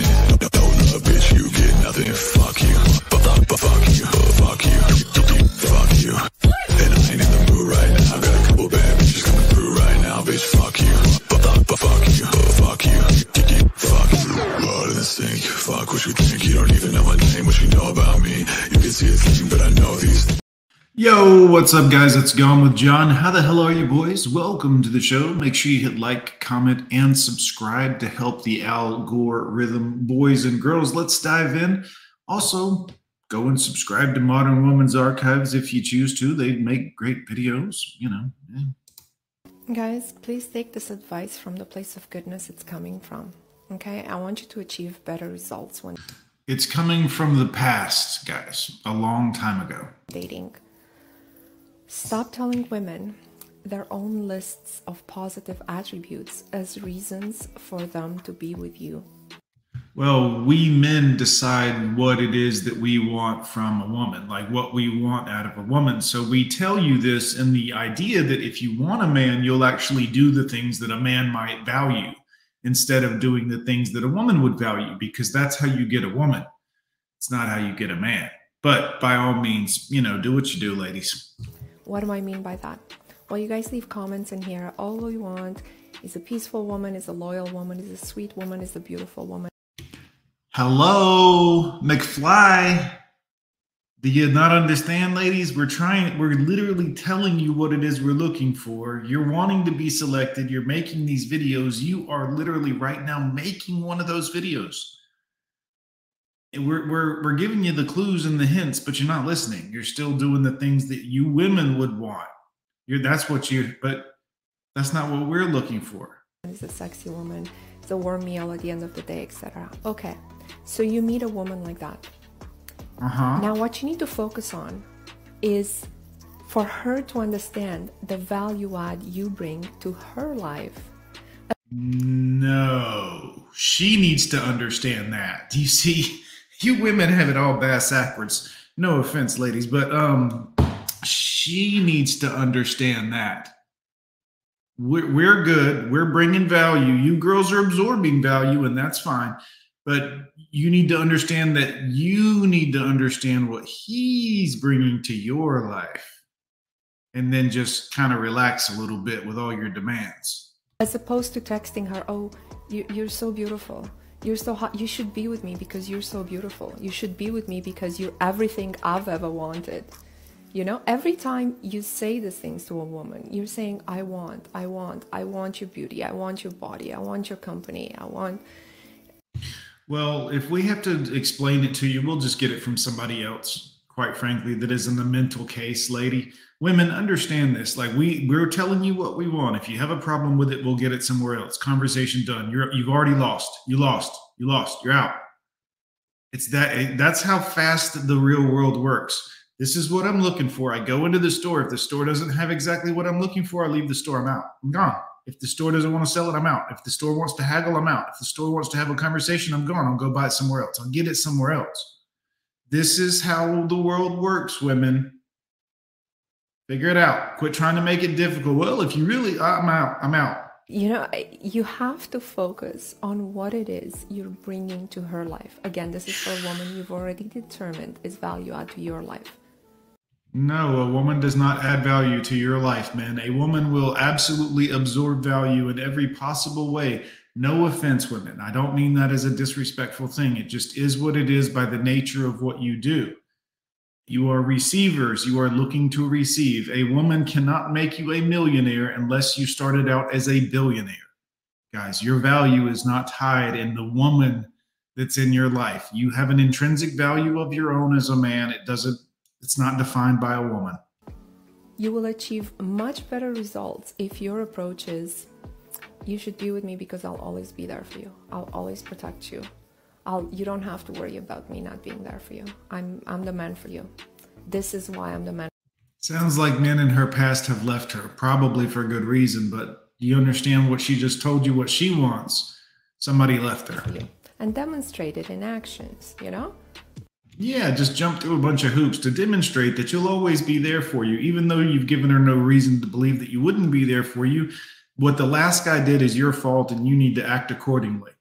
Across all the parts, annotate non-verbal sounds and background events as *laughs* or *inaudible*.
nothing. No, no, no, bitch, you get nothing. Fuck you. Fuck, fuck, fuck you. Fuck you. Fuck you. And I ain't in the mood right now. Got a couple bad bitches coming through right now, bitch. Fuck you. Fuck, fuck, fuck you. Fuck you. Fuck you. Blood in the sink. Fuck what you think. You don't even know my name. What you know about me. You can see a Yo, what's up, guys? It's Gone with John. How the hell are you, boys? Welcome to the show. Make sure you hit like, comment, and subscribe to help the Al Gore rhythm. Boys and girls, let's dive in. Also, go and subscribe to Modern Woman's Archives if you choose to. They make great videos, you know. Yeah. Guys, please take this advice from the place of goodness it's coming from. Okay? I want you to achieve better results when It's coming from the past, guys, a long time ago. dating. Stop telling women their own lists of positive attributes as reasons for them to be with you. Well, we men decide what it is that we want from a woman, like what we want out of a woman. So we tell you this in the idea that if you want a man, you'll actually do the things that a man might value instead of doing the things that a woman would value, because that's how you get a woman. It's not how you get a man. But by all means, you know, do what you do, ladies. What do I mean by that? Well, you guys leave comments in here. All we want is a peaceful woman, is a loyal woman, is a sweet woman, is a beautiful woman. Hello, McFly. Do you not understand, ladies? We're trying, we're literally telling you what it is we're looking for. You're wanting to be selected. You're making these videos. You are literally right now making one of those videos. We're, we're, we're giving you the clues and the hints, but you're not listening. You're still doing the things that you women would want. You're, that's what you, but that's not what we're looking for. Is a sexy woman, it's a warm meal at the end of the day, etc. Okay, so you meet a woman like that. Uh huh. Now, what you need to focus on is for her to understand the value add you bring to her life. No, she needs to understand that. Do *laughs* you see? You women have it all bass backwards. No offense, ladies, but um, she needs to understand that. We're, we're good. We're bringing value. You girls are absorbing value, and that's fine. But you need to understand that you need to understand what he's bringing to your life, and then just kind of relax a little bit with all your demands. As opposed to texting her, oh, you, you're so beautiful. You're so hot. You should be with me because you're so beautiful. You should be with me because you're everything I've ever wanted. You know, every time you say these things to a woman, you're saying, I want, I want, I want your beauty, I want your body, I want your company, I want. Well, if we have to explain it to you, we'll just get it from somebody else, quite frankly, that is in the mental case, lady. Women understand this. Like we we're telling you what we want. If you have a problem with it, we'll get it somewhere else. Conversation done. You're you've already lost. You lost. You lost. You're out. It's that that's how fast the real world works. This is what I'm looking for. I go into the store. If the store doesn't have exactly what I'm looking for, I leave the store. I'm out. I'm gone. If the store doesn't want to sell it, I'm out. If the store wants to haggle, I'm out. If the store wants to have a conversation, I'm gone. I'll go buy it somewhere else. I'll get it somewhere else. This is how the world works, women. Figure it out. Quit trying to make it difficult. Well, if you really, I'm out. I'm out. You know, you have to focus on what it is you're bringing to her life. Again, this is for a woman you've already determined is value add to your life. No, a woman does not add value to your life, man. A woman will absolutely absorb value in every possible way. No offense, women. I don't mean that as a disrespectful thing. It just is what it is by the nature of what you do. You are receivers. You are looking to receive. A woman cannot make you a millionaire unless you started out as a billionaire. Guys, your value is not tied in the woman that's in your life. You have an intrinsic value of your own as a man. It doesn't, it's not defined by a woman. You will achieve much better results if your approach is you should be with me because I'll always be there for you. I'll always protect you. I'll, you don't have to worry about me not being there for you. I'm, I'm the man for you. This is why I'm the man. Sounds like men in her past have left her, probably for a good reason, but you understand what she just told you what she wants? Somebody left her. And demonstrate it in actions, you know? Yeah, just jump through a bunch of hoops to demonstrate that you'll always be there for you, even though you've given her no reason to believe that you wouldn't be there for you. What the last guy did is your fault, and you need to act accordingly.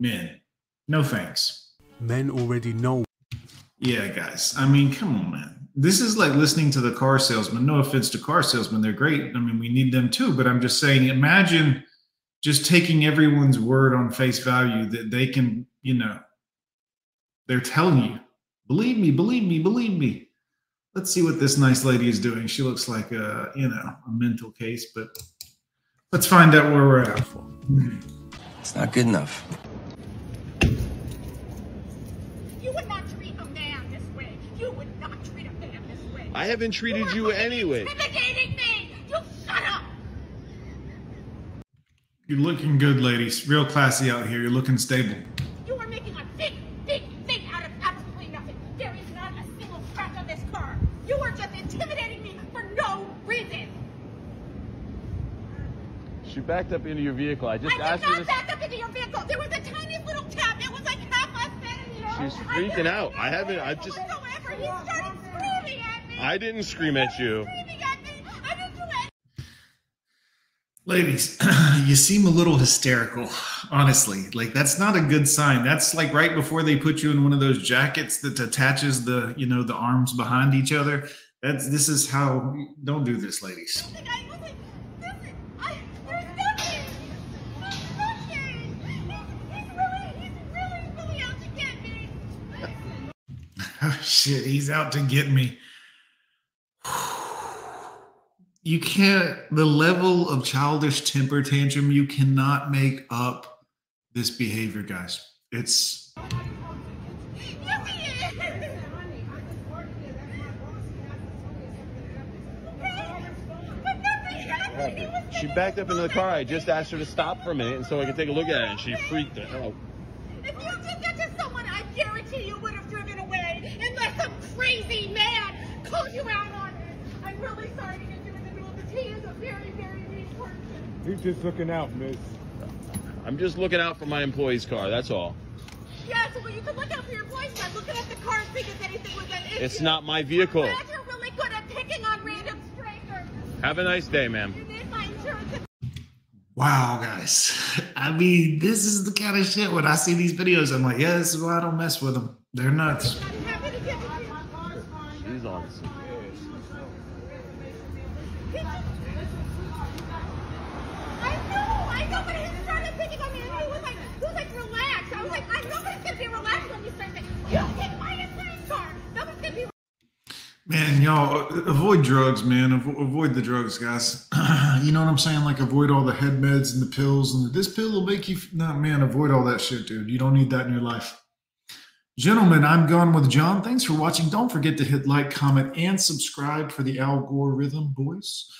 Men, No thanks. Men already know. Yeah, guys. I mean, come on, man. This is like listening to the car salesman. No offense to car salesmen, they're great. I mean, we need them too. But I'm just saying, imagine just taking everyone's word on face value that they can, you know, they're telling you, believe me, believe me, believe me. Let's see what this nice lady is doing. She looks like a, you know, a mental case, but let's find out where we're at. It's not good enough. You would not treat a man this way. You would not treat a man this way. I haven't treated you are anyway. Intimidating me. You shut up. You're looking good, ladies. Real classy out here. You're looking stable. You are making a big, big thing out of absolutely nothing. There is not a single scratch on this car. You are just intimidating me for no reason. She backed up into your vehicle. I just I asked did her not to. back up into your vehicle. There was a tiny little tap. It was like half a centimeter. She's freaking didn't out. I haven't- I just- Whatsoever. He started screaming at me. I didn't scream at you. Screaming at me. I didn't do it. Ladies, *clears throat* you seem a little hysterical, honestly. Like that's not a good sign. That's like right before they put you in one of those jackets that attaches the, you know, the arms behind each other. That's this is how don't do this, ladies. Oh shit, he's out to get me. You can't the level of childish temper tantrum, you cannot make up this behavior, guys. It's Yes, he is. Okay, but nothing happened. He was She backed up into the car. I just asked her to stop for a minute and so I could take a look at it, and she freaked the hell. If you did that to someone, I guarantee you would have crazy man called you out on it. I'm really sorry to get you in the middle of this. He is a very, very mean person. He's just looking out, miss. I'm just looking out for my employee's car. That's all. Yeah, so well, you can look out for your voice by looking at the car and seeing if anything was an issue. It's not my vehicle. I'm glad you're really good at picking on random strangers. Have a nice day, ma'am. You need my insurance. wow, guys. I mean, this is the kind of shit when I see these videos, I'm like, yeah, this is why I don't mess with them. They're nuts. Man, y'all avoid drugs, man. Avo- avoid the drugs, guys. *clears throat* you know what I'm saying? Like avoid all the head meds and the pills and this pill will make you. f- No, man, avoid all that shit, dude. You don't need that in your life. Gentlemen, I'm gone with John. Thanks for watching. Don't forget to hit like, comment, and subscribe for the Al Gore Rhythm boys.